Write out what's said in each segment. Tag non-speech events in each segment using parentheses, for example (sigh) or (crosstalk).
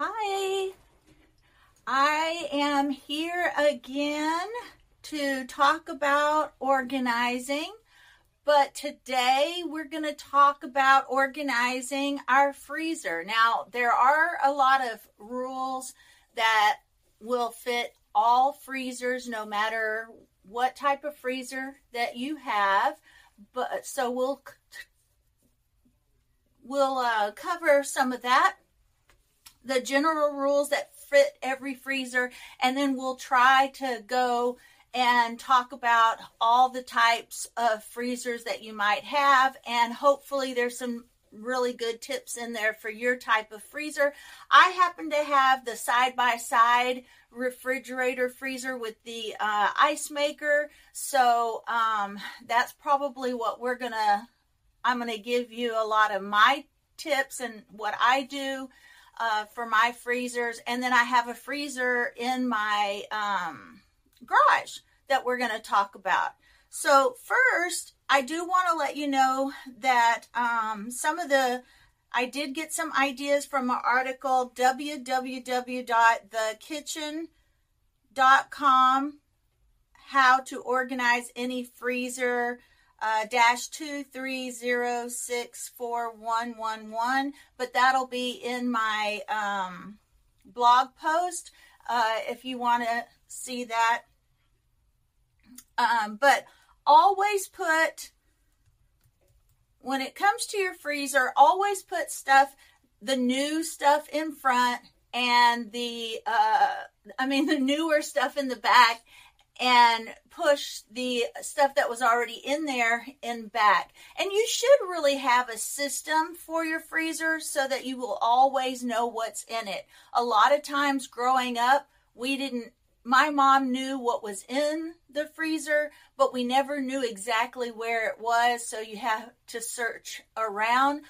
Hi, I am here again to talk about organizing, but today we're going to talk about organizing our freezer. Now, there are a lot of rules that will fit all freezers no matter what type of freezer that you have, but so we'll we'll uh, cover some of that the general rules that fit every freezer, and then we'll try to go and talk about all the types of freezers that you might have, and hopefully, there's some really good tips in there for your type of freezer. I happen to have the side by side refrigerator freezer with the uh, ice maker, so um, that's probably what we're gonna. I'm gonna give you a lot of my tips and what I do uh, for my freezers, and then I have a freezer in my um, garage that we're going to talk about. So first, I do want to let you know that um, some of the I did get some ideas from an article www.thekitchn.com how to organize any freezer uh, dash two three zero six four one one one, but that'll be in my um, blog post uh, if you want to see that. Um, but always put when it comes to your freezer, always put stuff, the new stuff in front and the uh, I mean (laughs) the newer stuff in the back and push the stuff that was already in there in back. And you should really have a system for your freezer so that you will always know what's in it. A lot of times growing up, we didn't my mom knew what was in the freezer, but we never knew exactly where it was, so you have to search around.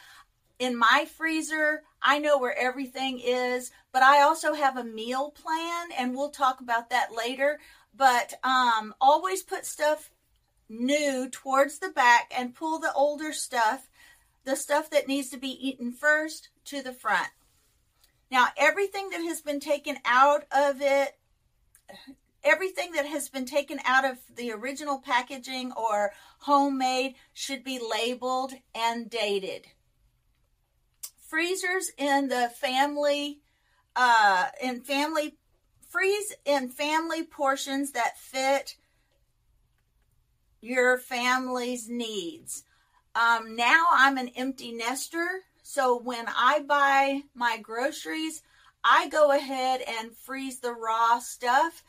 In my freezer, I know where everything is, but I also have a meal plan, and we'll talk about that later. But um, always put stuff new towards the back and pull the older stuff, the stuff that needs to be eaten first, to the front. Now, everything that has been taken out of it, everything that has been taken out of the original packaging or homemade should be labeled and dated. Freezers in the family, uh, in family freeze in family portions that fit your family's needs. Um, now I'm an empty nester, so when I buy my groceries, I go ahead and freeze the raw stuff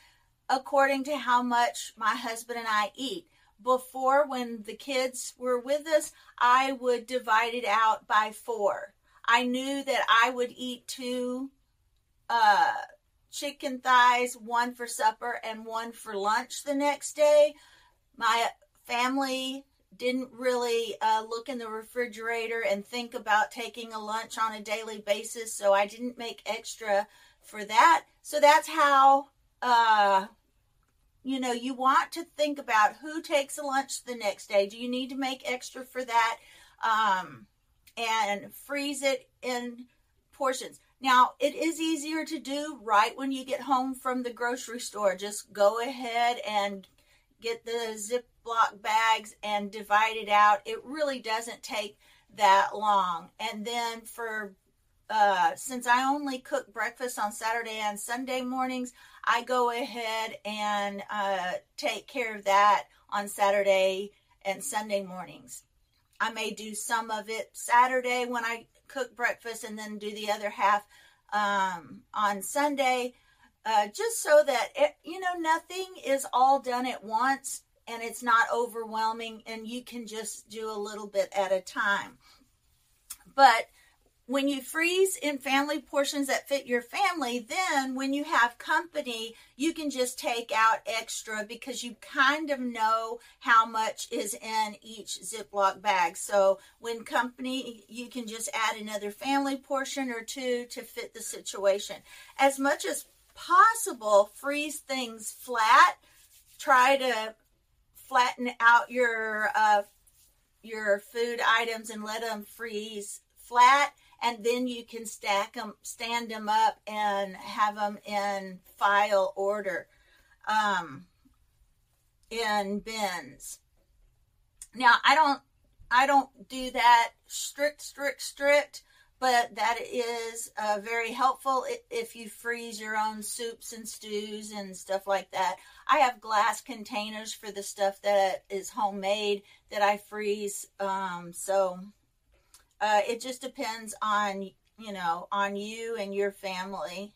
according to how much my husband and I eat. Before, when the kids were with us, I would divide it out by four. I knew that I would eat two uh, chicken thighs, one for supper and one for lunch the next day. My family didn't really uh, look in the refrigerator and think about taking a lunch on a daily basis, so I didn't make extra for that. So that's how, uh, you know, you want to think about who takes a lunch the next day. Do you need to make extra for that? Um, and freeze it in portions. Now, it is easier to do right when you get home from the grocery store. Just go ahead and get the Ziploc bags and divide it out. It really doesn't take that long. And then for uh, since I only cook breakfast on Saturday and Sunday mornings, I go ahead and uh, take care of that on Saturday and Sunday mornings. I may do some of it Saturday when I cook breakfast and then do the other half um, on Sunday, uh, just so that it, you know nothing is all done at once and it's not overwhelming, and you can just do a little bit at a time. But when you freeze in family portions that fit your family, then when you have company, you can just take out extra because you kind of know how much is in each Ziploc bag. So when company, you can just add another family portion or two to fit the situation. As much as possible, freeze things flat. Try to flatten out your uh, your food items and let them freeze flat and then you can stack them, stand them up, and have them in file order um, in bins. Now, I don't, I don't do that strict, strict, strict but that is uh, very helpful if you freeze your own soups and stews and stuff like that. I have glass containers for the stuff that is homemade that I freeze. Um, so uh, it just depends on you know on you and your family.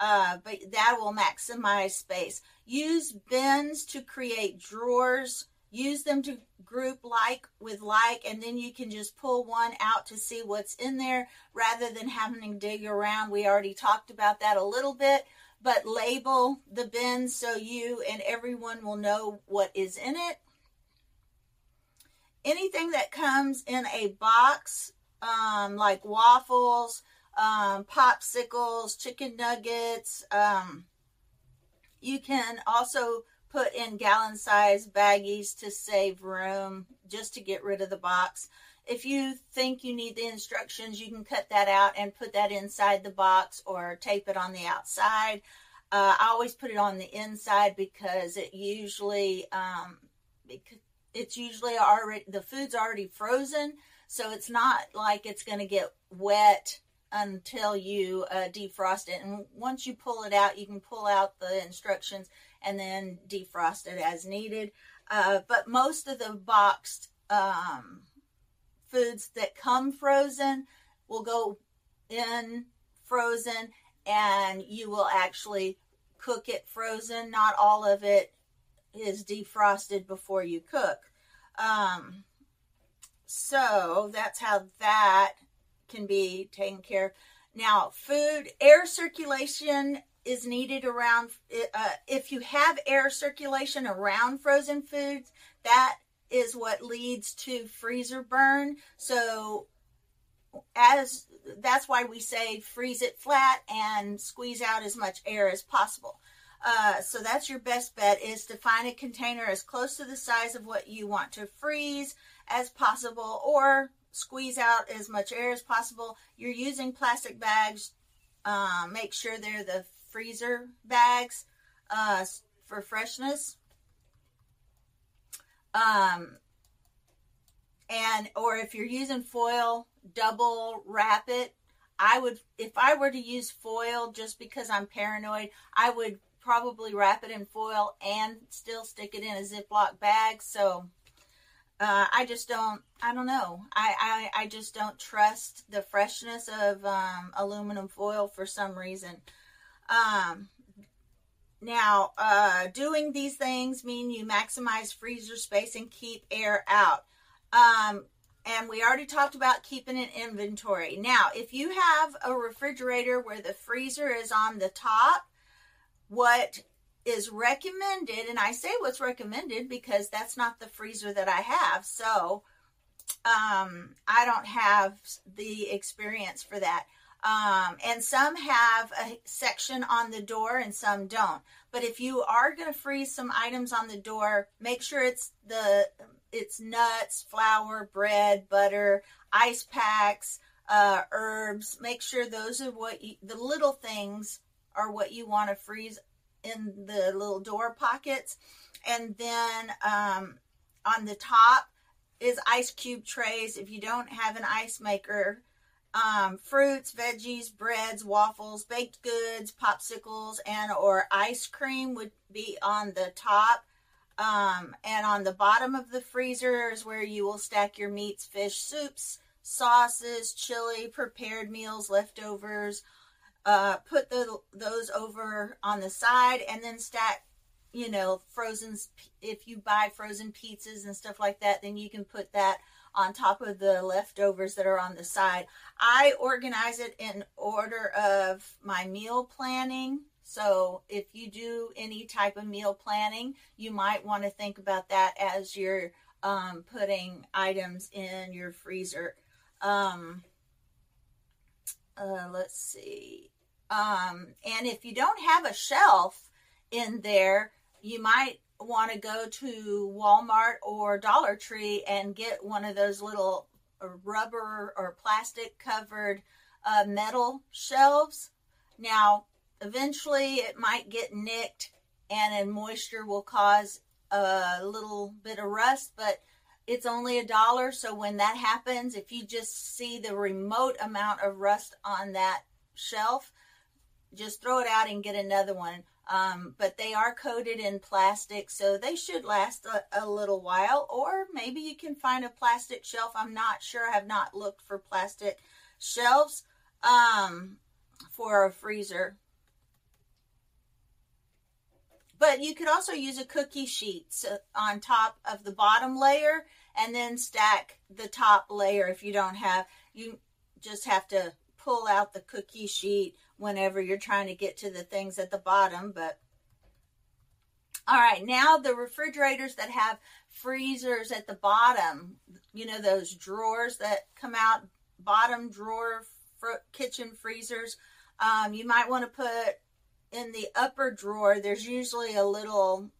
Uh, but that will maximize space. Use bins to create drawers use them to group like with like and then you can just pull one out to see what's in there rather than having to dig around we already talked about that a little bit but label the bins so you and everyone will know what is in it anything that comes in a box um, like waffles um, popsicles chicken nuggets um, you can also put in gallon size baggies to save room just to get rid of the box. If you think you need the instructions, you can cut that out and put that inside the box or tape it on the outside. Uh, I always put it on the inside because it usually um, it's usually already the food's already frozen, so it's not like it's going to get wet until you uh, defrost it. And once you pull it out, you can pull out the instructions and then defrost it as needed. Uh, but most of the boxed um, foods that come frozen will go in frozen and you will actually cook it frozen. Not all of it is defrosted before you cook. Um, so that's how that can be taken care of. Now, food, air circulation is needed around uh, if you have air circulation around frozen foods that is what leads to freezer burn so as that's why we say freeze it flat and squeeze out as much air as possible uh, so that's your best bet is to find a container as close to the size of what you want to freeze as possible or squeeze out as much air as possible you're using plastic bags um, make sure they're the freezer bags uh, for freshness. Um, and or if you're using foil, double wrap it. I would, if I were to use foil just because I'm paranoid, I would probably wrap it in foil and still stick it in a Ziploc bag. So uh, I just don't, I don't know. I, I, I just don't trust the freshness of um, aluminum foil for some reason. Um, now, uh, doing these things mean you maximize freezer space and keep air out. Um, and we already talked about keeping an inventory. Now, if you have a refrigerator where the freezer is on the top, what is recommended, and I say what's recommended because that's not the freezer that I have. So, um, I don't have the experience for that. Um, and some have a section on the door and some don't. But if you are going to freeze some items on the door, make sure it's the it's nuts, flour, bread, butter, ice packs, uh, herbs. Make sure those are what you, the little things are what you want to freeze in the little door pockets. And then um, on the top is ice cube trays. If you don't have an ice maker, um, fruits, veggies, breads, waffles, baked goods, popsicles, and or ice cream would be on the top. Um, and on the bottom of the freezer is where you will stack your meats, fish, soups, sauces, chili, prepared meals, leftovers. Uh, put the, those over on the side and then stack, you know, frozen. If you buy frozen pizzas and stuff like that, then you can put that on top of the leftovers that are on the side. I organize it in order of my meal planning. So if you do any type of meal planning, you might want to think about that as you're um, putting items in your freezer. Um, uh, let's see. Um, and if you don't have a shelf in there, you might want to go to Walmart or Dollar Tree and get one of those little rubber or plastic covered uh, metal shelves. Now, eventually it might get nicked and then moisture will cause a little bit of rust, but it's only a dollar. So when that happens, if you just see the remote amount of rust on that shelf, just throw it out and get another one. Um, but they are coated in plastic, so they should last a, a, little while. Or maybe you can find a plastic shelf. I'm not sure. I have not looked for plastic shelves um, for a freezer. But you could also use a cookie sheet on top of the bottom layer and then stack the top layer if you don't have, you just have to pull out the cookie sheet whenever you're trying to get to the things at the bottom. But all right, now the refrigerators that have freezers at the bottom, you know, those drawers that come out, bottom drawer fr- kitchen freezers, um, you might want to put in the upper drawer, there's usually a little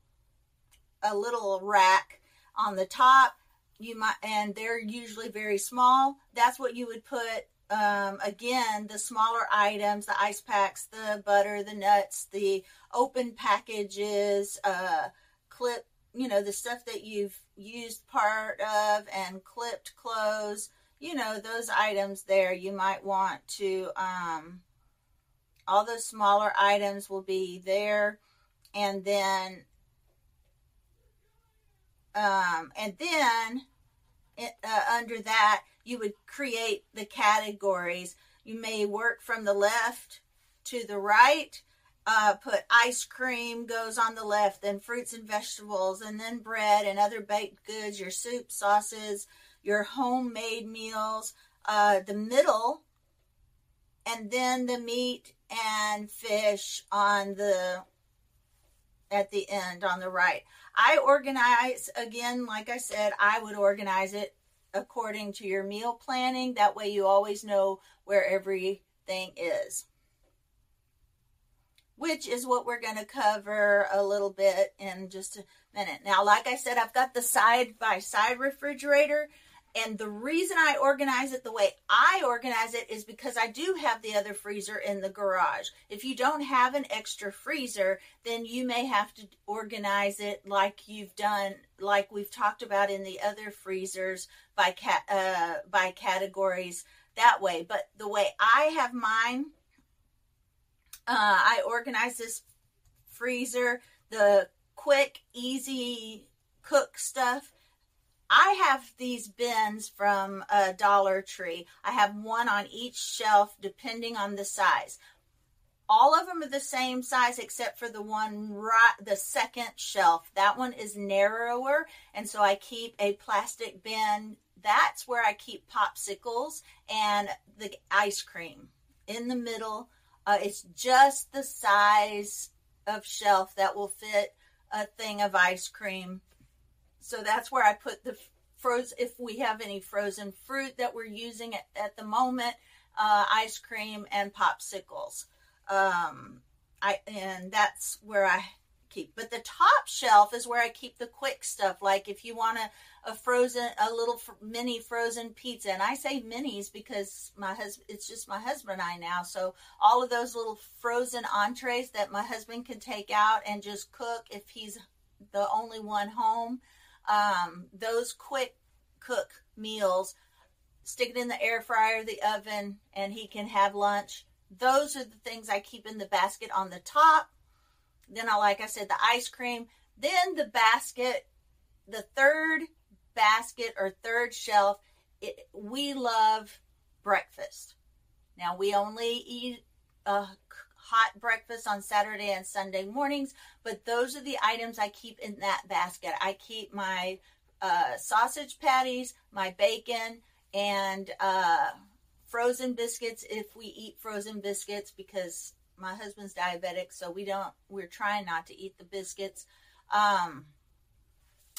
a little rack on the top. You might and they're usually very small. That's what you would put um, again, the smaller items, the ice packs, the butter, the nuts, the open packages, uh, clip, you know, the stuff that you've used part of and clipped clothes, you know, those items there you might want to um, all those smaller items will be there. And then um, and then uh, under that you would create the categories you may work from the left to the right uh, put ice cream goes on the left then fruits and vegetables and then bread and other baked goods your soup sauces your homemade meals uh, the middle and then the meat and fish on the at the end on the right. I organize again, like I said, I would organize it according to your meal planning. That way you always know where everything is. Which is what we're going to cover a little bit in just a minute. Now, like I said, I've got the side by side refrigerator. And the reason I organize it the way I organize it is because I do have the other freezer in the garage. If you don't have an extra freezer, then you may have to organize it like you've done, like we've talked about in the other freezers by uh, by categories that way. But the way I have mine, uh, I organize this freezer, the quick, easy cook stuff I have these bins from a Dollar Tree. I have one on each shelf depending on the size. All of them are the same size except for the one right the second shelf. That one is narrower and so I keep a plastic bin. That's where I keep popsicles and the ice cream in the middle. Uh, it's just the size of shelf that will fit a thing of ice cream so that's where I put the frozen, if we have any frozen fruit that we're using at, at the moment, uh, ice cream and popsicles. Um, I, and that's where I keep. But the top shelf is where I keep the quick stuff. Like if you want a, a frozen, a little mini frozen pizza, and I say minis because my husband, it's just my husband and I now. So all of those little frozen entrees that my husband can take out and just cook if he's the only one home um, those quick cook meals, stick it in the air fryer, the oven, and he can have lunch. Those are the things I keep in the basket on the top. Then I, like I said, the ice cream. Then the basket, the third basket or third shelf, it, we love breakfast. Now we only eat a hot breakfast on Saturday and Sunday mornings, but those are the items I keep in that basket. I keep my uh, sausage patties, my bacon, and uh, frozen biscuits if we eat frozen biscuits because my husband's diabetic, so we don't, we're trying not to eat the biscuits. Um,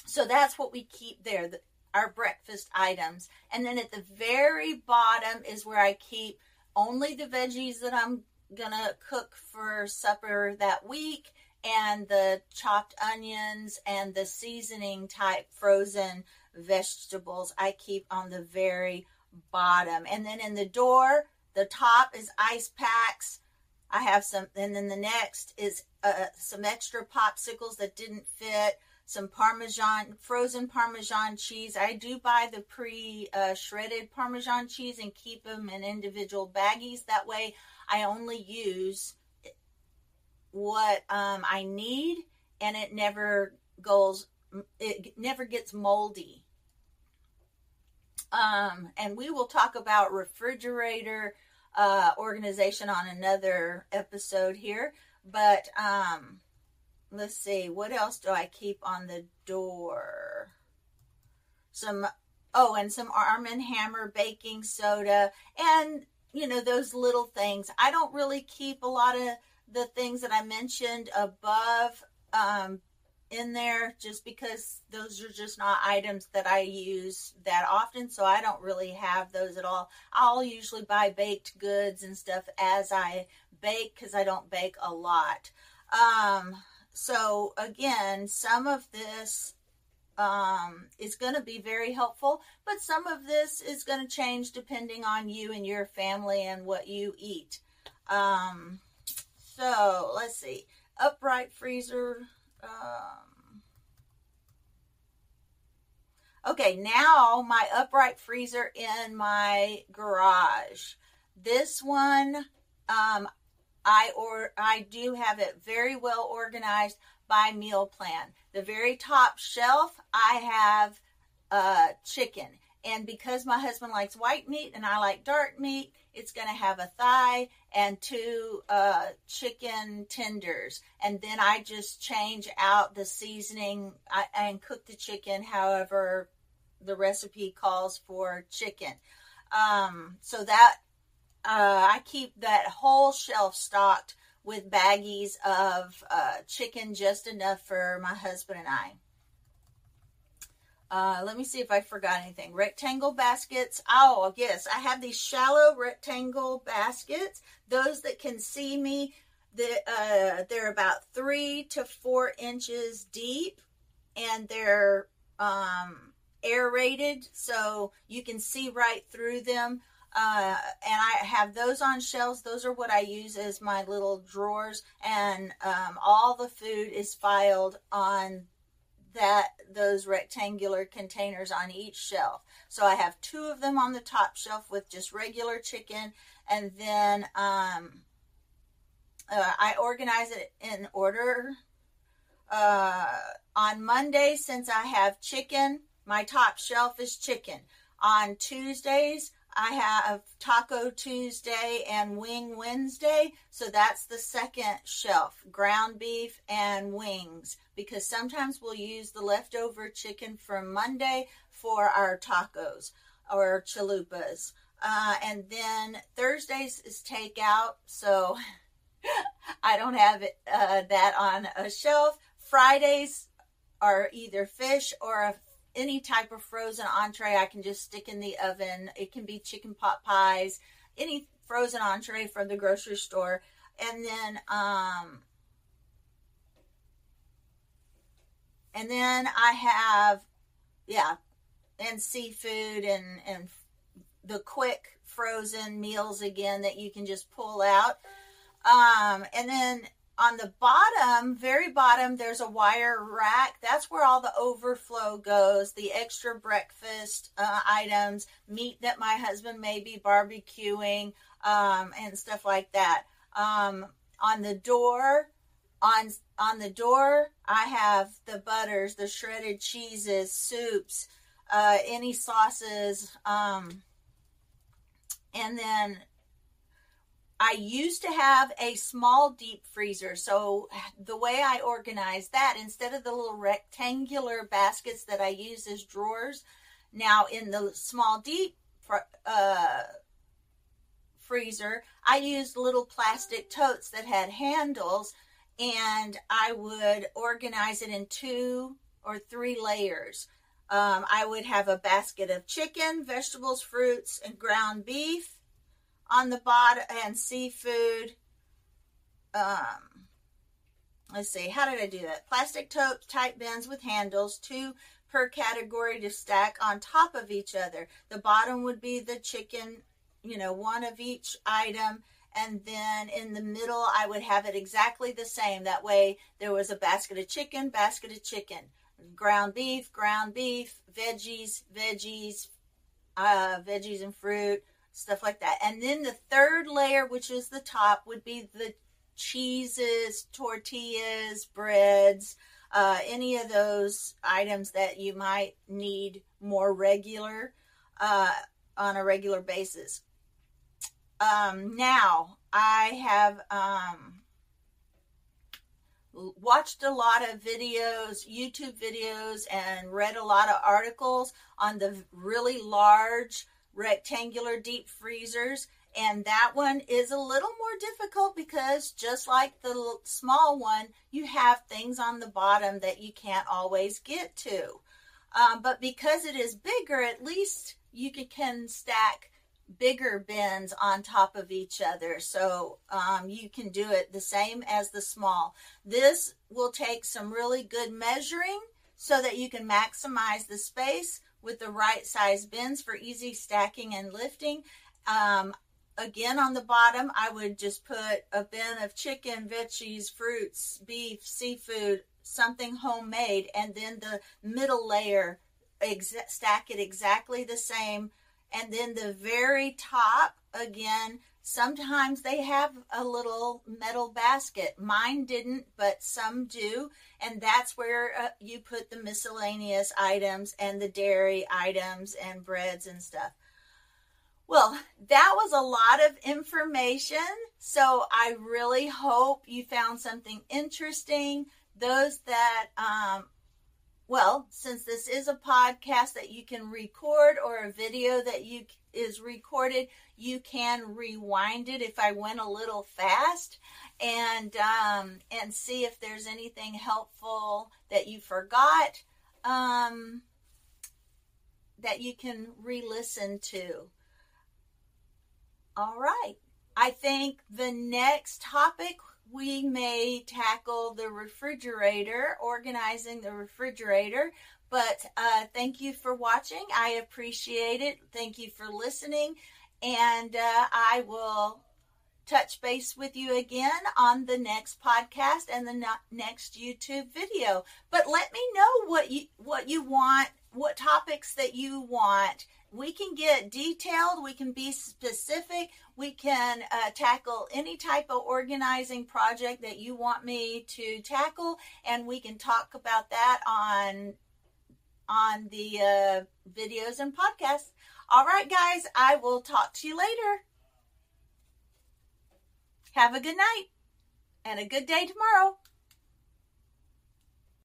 so that's what we keep there, the, our breakfast items. And then at the very bottom is where I keep only the veggies that I'm gonna cook for supper that week and the chopped onions and the seasoning type frozen vegetables I keep on the very bottom. And then in the door, the top is ice packs. I have some, and then the next is uh, some extra popsicles that didn't fit, some Parmesan, frozen Parmesan cheese. I do buy the pre uh, shredded Parmesan cheese and keep them in individual baggies. That way I only use what um, I need and it never goes, it never gets moldy. Um, and we will talk about refrigerator uh, organization on another episode here. But um, let's see, what else do I keep on the door? Some, oh, and some Arm and Hammer baking soda, and you know those little things. I don't really keep a lot of the things that I mentioned above um, in there just because those are just not items that I use that often. So I don't really have those at all. I'll usually buy baked goods and stuff as I bake because I don't bake a lot. Um, so again, some of this um, is going to be very helpful, but some of this is going to change depending on you and your family and what you eat. Um, so let's see. Upright freezer um, okay, now my upright freezer in my garage. This one, um, I or I do have it very well organized by meal plan. The very top shelf, I have uh, chicken, and because my husband likes white meat and I like dark meat, it's going to have a thigh and two uh, chicken tenders. And then I just change out the seasoning and cook the chicken however the recipe calls for chicken. Um, so that uh, I keep that whole shelf stocked with baggies of uh, chicken, just enough for my husband and I. Uh, let me see if I forgot anything. Rectangle baskets. Oh, yes, I have these shallow rectangle baskets. Those that can see me, the, uh, they're about three to four inches deep, and they're um, aerated, so you can see right through them. Uh, and I have those on shelves. Those are what I use as my little drawers, and um, all the food is filed on that those rectangular containers on each shelf. So I have two of them on the top shelf with just regular chicken, and then um, uh, I organize it in order. Uh, on Monday, since I have chicken, my top shelf is chicken. On Tuesdays, I have Taco Tuesday and Wing Wednesday. So that's the second shelf ground beef and wings because sometimes we'll use the leftover chicken from Monday for our tacos or chalupas. Uh, and then Thursdays is takeout. So (laughs) I don't have it, uh, that on a shelf. Fridays are either fish or a any type of frozen entree I can just stick in the oven. It can be chicken pot pies, any frozen entree from the grocery store. And then um and then I have yeah, and seafood and and the quick frozen meals again that you can just pull out. Um and then on the bottom, very bottom, there's a wire rack. That's where all the overflow goes, the extra breakfast uh, items, meat that my husband may be barbecuing, um, and stuff like that. Um, on the door, on on the door, I have the butters, the shredded cheeses, soups, uh, any sauces, um, and then I used to have a small deep freezer. So the way I organize that, instead of the little rectangular baskets that I use as drawers, now in the small deep uh, freezer, I used little plastic totes that had handles and I would organize it in two or three layers. Um, I would have a basket of chicken, vegetables, fruits, and ground beef on the bottom and seafood. Um, let's see, how did I do that? Plastic tote type bins with handles, two per category to stack on top of each other. The bottom would be the chicken, you know, one of each item. And then in the middle, I would have it exactly the same. That way, there was a basket of chicken, basket of chicken, ground beef, ground beef, veggies, veggies, uh, veggies and fruit, stuff like that. And then the third layer, which is the top, would be the cheeses, tortillas, breads, uh, any of those items that you might need more regular uh, on a regular basis. Um, now, I have um, watched a lot of videos, YouTube videos, and read a lot of articles on the really large rectangular deep freezers. And that one is a little more difficult because just like the small one, you have things on the bottom that you can't always get to. Um, but because it is bigger, at least you can stack bigger bins on top of each other. So um, you can do it the same as the small. This will take some really good measuring so that you can maximize the space with the right size bins for easy stacking and lifting. Um, again, on the bottom, I would just put a bin of chicken, veggies, fruits, beef, seafood, something homemade, and then the middle layer, ex- stack it exactly the same and then the very top, again, sometimes they have a little metal basket. Mine didn't, but some do. And that's where uh, you put the miscellaneous items and the dairy items and breads and stuff. Well, that was a lot of information. So I really hope you found something interesting. Those that um, well, since this is a podcast that you can record or a video that you is recorded, you can rewind it if I went a little fast and um, and see if there's anything helpful that you forgot um, that you can re-listen to. All right. I think the next topic we may tackle the refrigerator, organizing the refrigerator. But uh, thank you for watching. I appreciate it. Thank you for listening. And uh, I will touch base with you again on the next podcast and the next YouTube video. But let me know what you what you want, what topics that you want we can get detailed, we can be specific, we can uh, tackle any type of organizing project that you want me to tackle, and we can talk about that on on the uh, videos and podcasts. All right, guys, I will talk to you later. Have a good night and a good day tomorrow.